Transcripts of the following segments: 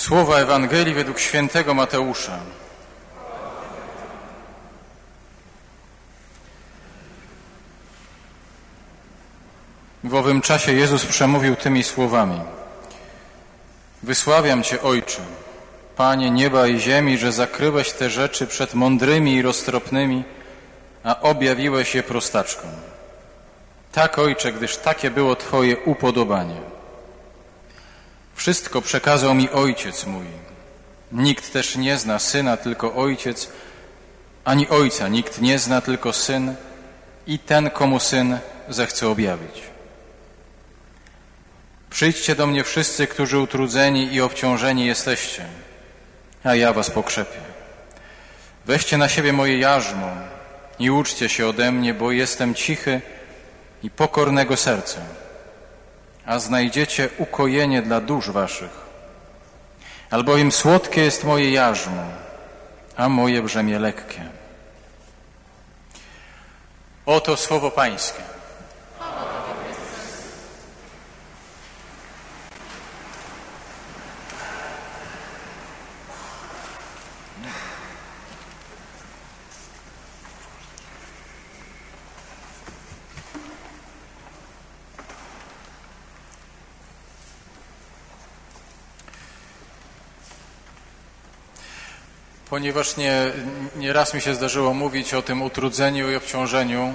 Słowa Ewangelii według świętego Mateusza. W owym czasie Jezus przemówił tymi słowami: Wysławiam Cię, Ojcze, Panie nieba i ziemi, że zakryłeś te rzeczy przed mądrymi i roztropnymi, a objawiłeś je prostaczkom. Tak, Ojcze, gdyż takie było Twoje upodobanie. Wszystko przekazał mi Ojciec mój. Nikt też nie zna Syna, tylko Ojciec, ani Ojca nikt nie zna, tylko Syn i ten, komu Syn zechce objawić. Przyjdźcie do mnie wszyscy, którzy utrudzeni i obciążeni jesteście, a ja was pokrzepię. Weźcie na siebie moje jarzmo i uczcie się ode mnie, bo jestem cichy i pokornego serca a znajdziecie ukojenie dla dusz waszych. Albowiem słodkie jest moje jarzmo, a moje brzemię lekkie. Oto słowo Pańskie. Ponieważ nie, nie raz mi się zdarzyło mówić o tym utrudzeniu i obciążeniu,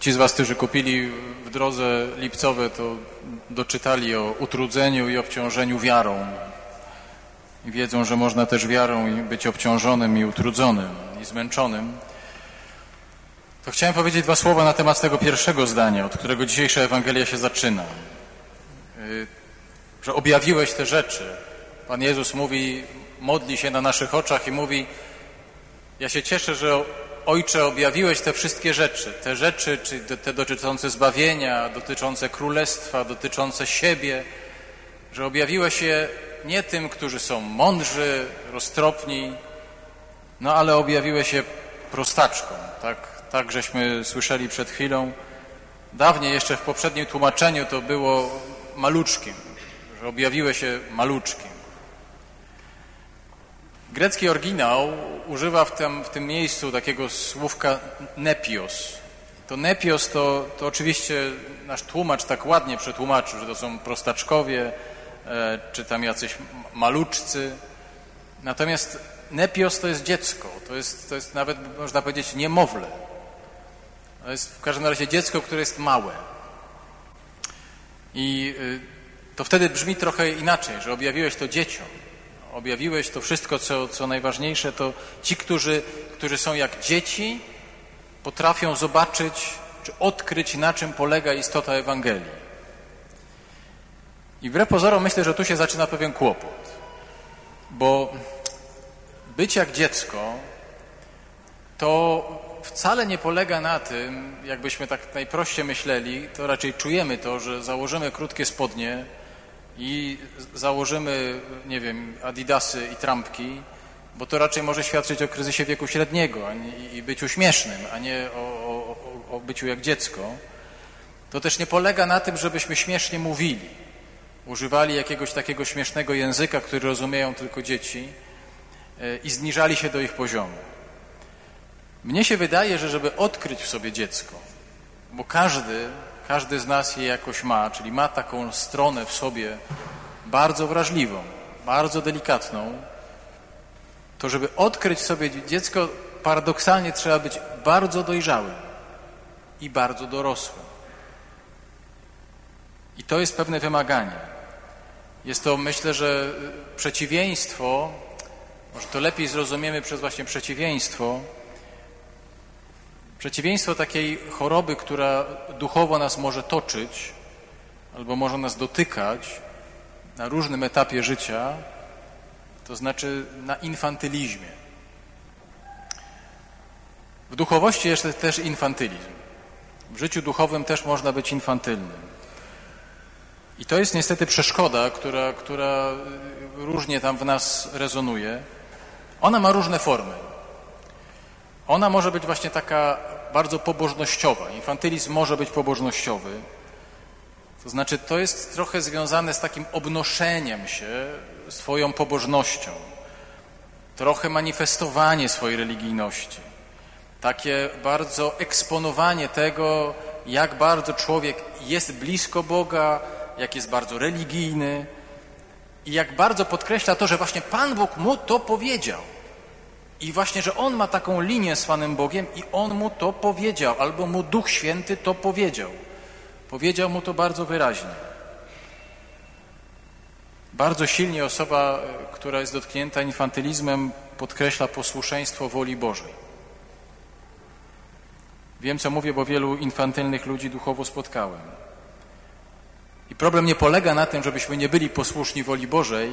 ci z Was, którzy kupili w drodze lipcowe, to doczytali o utrudzeniu i obciążeniu wiarą. I wiedzą, że można też wiarą być obciążonym i utrudzonym i zmęczonym. To chciałem powiedzieć dwa słowa na temat tego pierwszego zdania, od którego dzisiejsza Ewangelia się zaczyna. Y, że objawiłeś te rzeczy. Pan Jezus mówi, modli się na naszych oczach i mówi: Ja się cieszę, że Ojcze, objawiłeś te wszystkie rzeczy, te rzeczy, czy te dotyczące zbawienia, dotyczące królestwa, dotyczące siebie, że objawiłeś je nie tym, którzy są mądrzy, roztropni, no ale objawiłeś je prostaczkom, tak, tak żeśmy słyszeli przed chwilą. Dawniej jeszcze w poprzednim tłumaczeniu to było maluczkim, że objawiłeś się maluczkim. Grecki oryginał używa w tym, w tym miejscu takiego słówka nepios. To nepios to, to oczywiście nasz tłumacz tak ładnie przetłumaczył, że to są prostaczkowie, e, czy tam jacyś maluczcy. Natomiast nepios to jest dziecko, to jest, to jest nawet, można powiedzieć, niemowlę. To jest w każdym razie dziecko, które jest małe. I y, to wtedy brzmi trochę inaczej, że objawiłeś to dzieciom objawiłeś to wszystko, co, co najważniejsze, to ci, którzy, którzy są jak dzieci, potrafią zobaczyć czy odkryć, na czym polega istota Ewangelii. I wbrew pozorom myślę, że tu się zaczyna pewien kłopot, bo być jak dziecko to wcale nie polega na tym, jakbyśmy tak najprościej myśleli, to raczej czujemy to, że założymy krótkie spodnie, i założymy, nie wiem, adidasy i trampki, bo to raczej może świadczyć o kryzysie wieku średniego i byciu śmiesznym, a nie o, o, o byciu jak dziecko, to też nie polega na tym, żebyśmy śmiesznie mówili, używali jakiegoś takiego śmiesznego języka, który rozumieją tylko dzieci e, i zniżali się do ich poziomu. Mnie się wydaje, że żeby odkryć w sobie dziecko, bo każdy każdy z nas je jakoś ma, czyli ma taką stronę w sobie bardzo wrażliwą, bardzo delikatną, to żeby odkryć sobie dziecko, paradoksalnie trzeba być bardzo dojrzałym i bardzo dorosłym. I to jest pewne wymaganie. Jest to, myślę, że przeciwieństwo, może to lepiej zrozumiemy przez właśnie przeciwieństwo, Przeciwieństwo takiej choroby, która duchowo nas może toczyć albo może nas dotykać na różnym etapie życia, to znaczy na infantylizmie. W duchowości jest też infantylizm. W życiu duchowym też można być infantylnym. I to jest niestety przeszkoda, która, która różnie tam w nas rezonuje. Ona ma różne formy. Ona może być właśnie taka bardzo pobożnościowa. Infantylizm może być pobożnościowy. To znaczy, to jest trochę związane z takim obnoszeniem się swoją pobożnością, trochę manifestowanie swojej religijności, takie bardzo eksponowanie tego, jak bardzo człowiek jest blisko Boga, jak jest bardzo religijny i jak bardzo podkreśla to, że właśnie Pan Bóg mu to powiedział. I właśnie, że on ma taką linię z Panem Bogiem i on mu to powiedział, albo mu Duch Święty to powiedział. Powiedział mu to bardzo wyraźnie. Bardzo silnie osoba, która jest dotknięta infantylizmem, podkreśla posłuszeństwo woli Bożej. Wiem, co mówię, bo wielu infantylnych ludzi duchowo spotkałem. I problem nie polega na tym, żebyśmy nie byli posłuszni woli Bożej,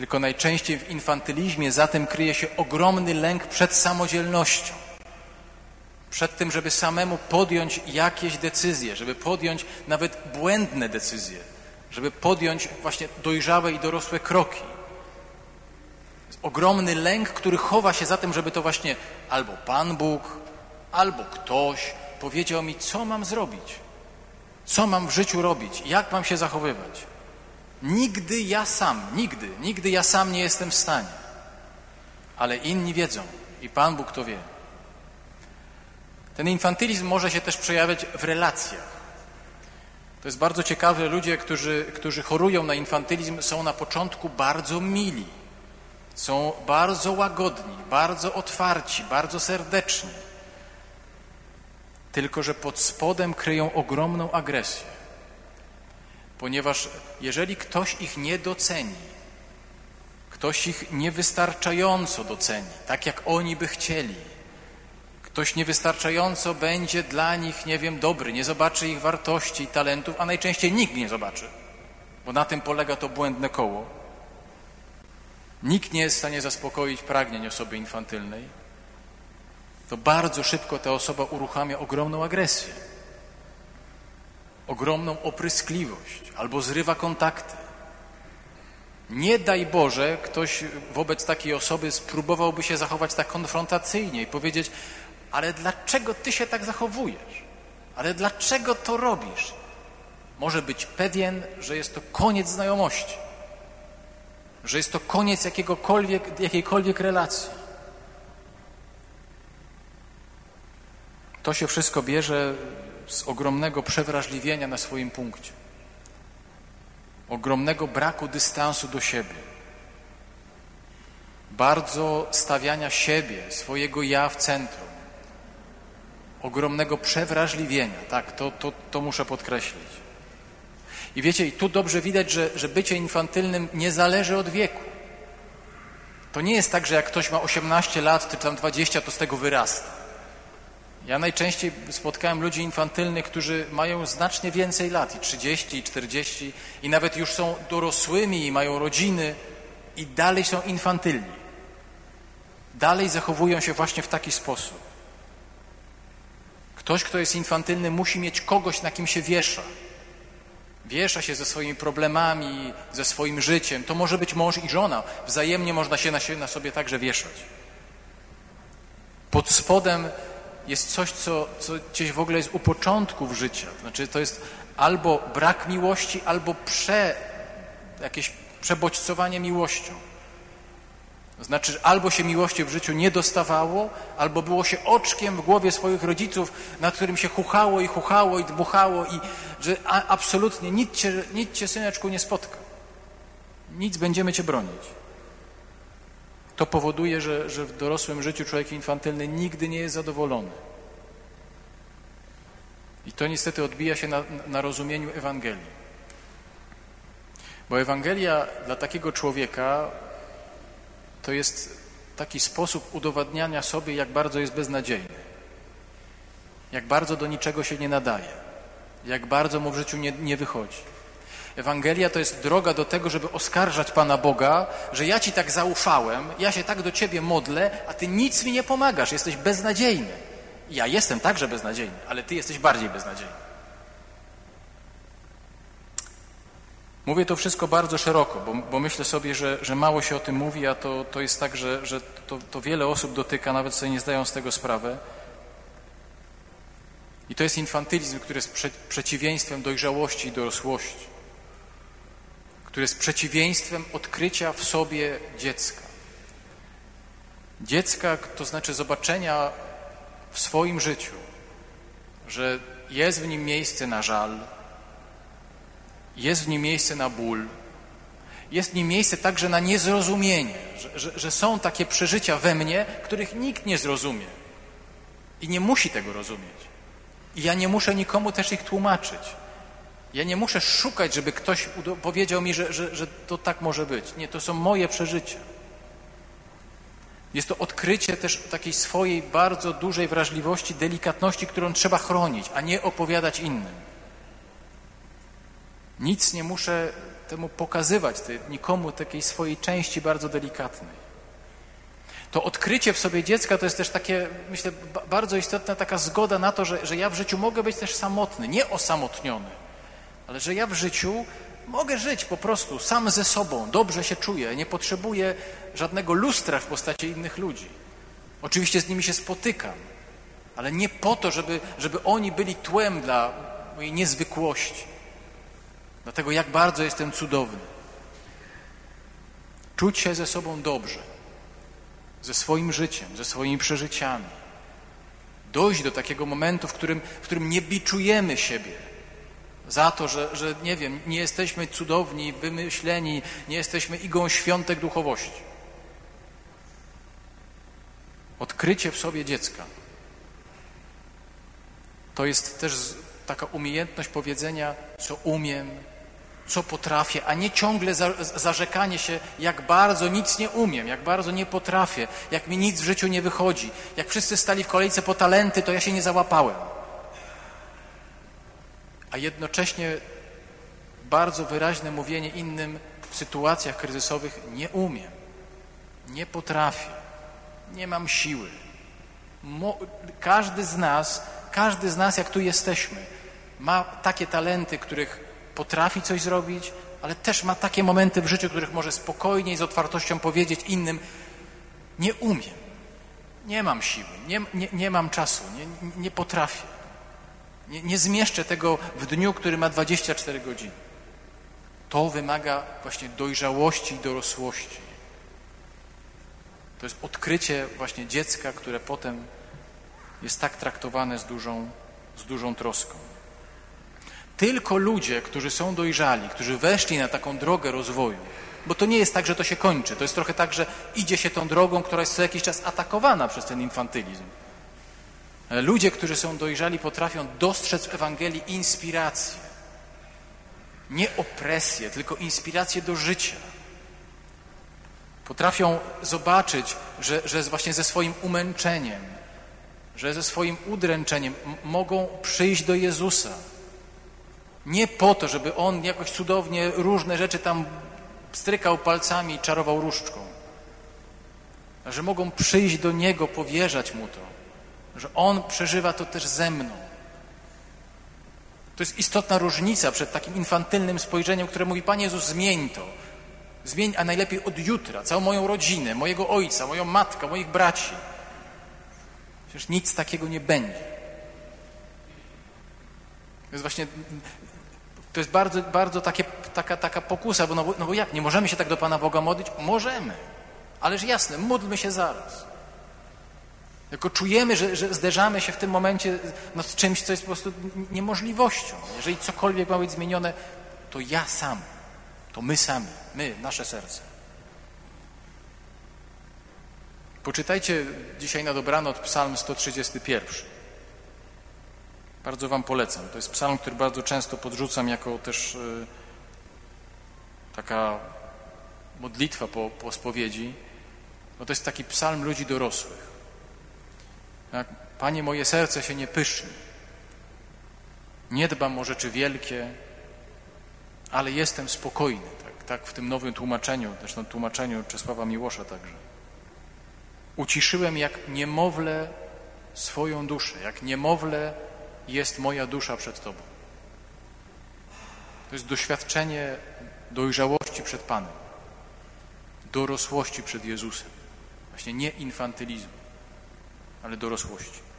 tylko najczęściej w infantylizmie za tym kryje się ogromny lęk przed samodzielnością. Przed tym, żeby samemu podjąć jakieś decyzje, żeby podjąć nawet błędne decyzje, żeby podjąć właśnie dojrzałe i dorosłe kroki. Ogromny lęk, który chowa się za tym, żeby to właśnie albo Pan Bóg, albo ktoś powiedział mi, co mam zrobić, co mam w życiu robić, jak mam się zachowywać. Nigdy ja sam, nigdy, nigdy ja sam nie jestem w stanie. Ale inni wiedzą i Pan Bóg to wie. Ten infantylizm może się też przejawiać w relacjach. To jest bardzo ciekawe, ludzie, którzy, którzy chorują na infantylizm, są na początku bardzo mili, są bardzo łagodni, bardzo otwarci, bardzo serdeczni. Tylko, że pod spodem kryją ogromną agresję ponieważ jeżeli ktoś ich nie doceni, ktoś ich niewystarczająco doceni, tak jak oni by chcieli, ktoś niewystarczająco będzie dla nich, nie wiem, dobry, nie zobaczy ich wartości i talentów, a najczęściej nikt nie zobaczy, bo na tym polega to błędne koło. Nikt nie jest w stanie zaspokoić pragnień osoby infantylnej, to bardzo szybko ta osoba uruchamia ogromną agresję ogromną opryskliwość albo zrywa kontakty. Nie daj Boże, ktoś wobec takiej osoby spróbowałby się zachować tak konfrontacyjnie i powiedzieć, ale dlaczego ty się tak zachowujesz? Ale dlaczego to robisz? Może być pewien, że jest to koniec znajomości, że jest to koniec jakiegokolwiek, jakiejkolwiek relacji. To się wszystko bierze z ogromnego przewrażliwienia na swoim punkcie, ogromnego braku dystansu do siebie, bardzo stawiania siebie, swojego ja w centrum, ogromnego przewrażliwienia. Tak, to, to, to muszę podkreślić. I wiecie, i tu dobrze widać, że, że bycie infantylnym nie zależy od wieku. To nie jest tak, że jak ktoś ma 18 lat, czy tam 20, to z tego wyrasta. Ja najczęściej spotkałem ludzi infantylnych, którzy mają znacznie więcej lat, i 30, i 40, i nawet już są dorosłymi i mają rodziny i dalej są infantylni. Dalej zachowują się właśnie w taki sposób. Ktoś, kto jest infantylny, musi mieć kogoś, na kim się wiesza. Wiesza się ze swoimi problemami, ze swoim życiem. To może być mąż i żona. Wzajemnie można się na, na sobie także wieszać. Pod spodem jest coś, co, co gdzieś w ogóle jest u początków życia. Znaczy to jest albo brak miłości, albo prze, jakieś przebodźcowanie miłością. To znaczy, albo się miłości w życiu nie dostawało, albo było się oczkiem w głowie swoich rodziców, nad którym się chuchało i chuchało i dmuchało i że absolutnie nic cię, nic cię syneczku nie spotka. Nic będziemy cię bronić to powoduje, że, że w dorosłym życiu człowiek infantylny nigdy nie jest zadowolony. I to niestety odbija się na, na rozumieniu Ewangelii. Bo Ewangelia dla takiego człowieka to jest taki sposób udowadniania sobie, jak bardzo jest beznadziejny, jak bardzo do niczego się nie nadaje, jak bardzo mu w życiu nie, nie wychodzi. Ewangelia to jest droga do tego, żeby oskarżać Pana Boga, że ja Ci tak zaufałem, ja się tak do Ciebie modlę, a Ty nic mi nie pomagasz, jesteś beznadziejny. Ja jestem także beznadziejny, ale Ty jesteś bardziej beznadziejny. Mówię to wszystko bardzo szeroko, bo, bo myślę sobie, że, że, mało się o tym mówi, a to, to jest tak, że, że to, to wiele osób dotyka, nawet sobie nie zdają z tego sprawę. I to jest infantylizm, który jest prze przeciwieństwem dojrzałości i dorosłości, który jest przeciwieństwem odkrycia w sobie dziecka. Dziecka, to znaczy zobaczenia w swoim życiu, że jest w nim miejsce na żal, jest w nim miejsce na ból, jest w nim miejsce także na niezrozumienie, że, że, że, są takie przeżycia we mnie, których nikt nie zrozumie i nie musi tego rozumieć. I ja nie muszę nikomu też ich tłumaczyć. Ja nie muszę szukać, żeby ktoś powiedział mi, że, że, że to tak może być. Nie, to są moje przeżycia. Jest to odkrycie też takiej swojej bardzo dużej wrażliwości, delikatności, którą trzeba chronić, a nie opowiadać innym. Nic nie muszę temu pokazywać, nikomu takiej swojej części bardzo delikatnej. To odkrycie w sobie dziecka to jest też takie, myślę, bardzo istotna taka zgoda na to, że, że ja w życiu mogę być też samotny, nie osamotniony, ale że ja w życiu mogę żyć po prostu sam ze sobą, dobrze się czuję, nie potrzebuję żadnego lustra w postaci innych ludzi. Oczywiście z nimi się spotykam, ale nie po to, żeby, żeby oni byli tłem dla mojej niezwykłości, dlatego jak bardzo jestem cudowny. Czuć się ze sobą dobrze, ze swoim życiem, ze swoimi przeżyciami. Dojść do takiego momentu, w którym, w którym nie biczujemy siebie za to, że, że, nie wiem, nie jesteśmy cudowni, wymyśleni, nie jesteśmy igą świątek duchowości. Odkrycie w sobie dziecka to jest też taka umiejętność powiedzenia, co umiem, co potrafię, a nie ciągle za, zarzekanie się, jak bardzo nic nie umiem, jak bardzo nie potrafię, jak mi nic w życiu nie wychodzi. Jak wszyscy stali w kolejce po talenty, to ja się nie załapałem. A jednocześnie bardzo wyraźne mówienie innym w sytuacjach kryzysowych nie umiem, nie potrafię, nie mam siły. Mo każdy z nas, każdy z nas, jak tu jesteśmy, ma takie talenty, których potrafi coś zrobić, ale też ma takie momenty w życiu, których może spokojniej, z otwartością powiedzieć innym, nie umiem, nie mam siły, nie, nie, nie mam czasu, nie, nie potrafię. Nie, nie zmieszczę tego w dniu, który ma 24 godziny. To wymaga właśnie dojrzałości i dorosłości. To jest odkrycie właśnie dziecka, które potem jest tak traktowane z dużą, z dużą troską. Tylko ludzie, którzy są dojrzali, którzy weszli na taką drogę rozwoju, bo to nie jest tak, że to się kończy, to jest trochę tak, że idzie się tą drogą, która jest co jakiś czas atakowana przez ten infantylizm. Ludzie, którzy są dojrzali, potrafią dostrzec w Ewangelii inspirację. Nie opresję, tylko inspirację do życia. Potrafią zobaczyć, że, że właśnie ze swoim umęczeniem, że ze swoim udręczeniem mogą przyjść do Jezusa nie po to, żeby on jakoś cudownie różne rzeczy tam strykał palcami i czarował różdżką. A że mogą przyjść do Niego, powierzać Mu to. Że On przeżywa to też ze mną. To jest istotna różnica przed takim infantylnym spojrzeniem, które mówi, Panie Jezus, zmień to. Zmień, a najlepiej od jutra, całą moją rodzinę, mojego ojca, moją matkę, moich braci. Przecież nic takiego nie będzie. To jest właśnie to jest bardzo, bardzo takie, taka, taka pokusa, bo no, no bo jak, nie możemy się tak do Pana Boga modlić? Możemy, ależ jasne, módlmy się zaraz. Tylko czujemy, że, że zderzamy się w tym momencie no, z czymś, co jest po prostu niemożliwością. Jeżeli cokolwiek ma być zmienione, to ja sam, to my sami, my, nasze serce. Poczytajcie dzisiaj na dobranoc psalm 131. Bardzo Wam polecam. To jest psalm, który bardzo często podrzucam jako też y, taka modlitwa po, po spowiedzi. Bo to jest taki psalm ludzi dorosłych. Jak, Panie, moje serce się nie pyszni. Nie dbam o rzeczy wielkie, ale jestem spokojny. Tak, tak w tym nowym tłumaczeniu, zresztą tłumaczeniu Czesława Miłosza także. Uciszyłem jak niemowlę swoją duszę, jak niemowlę jest moja dusza przed Tobą. To jest doświadczenie dojrzałości przed Panem, dorosłości przed Jezusem. Właśnie nie infantylizmu, ale dorosłości.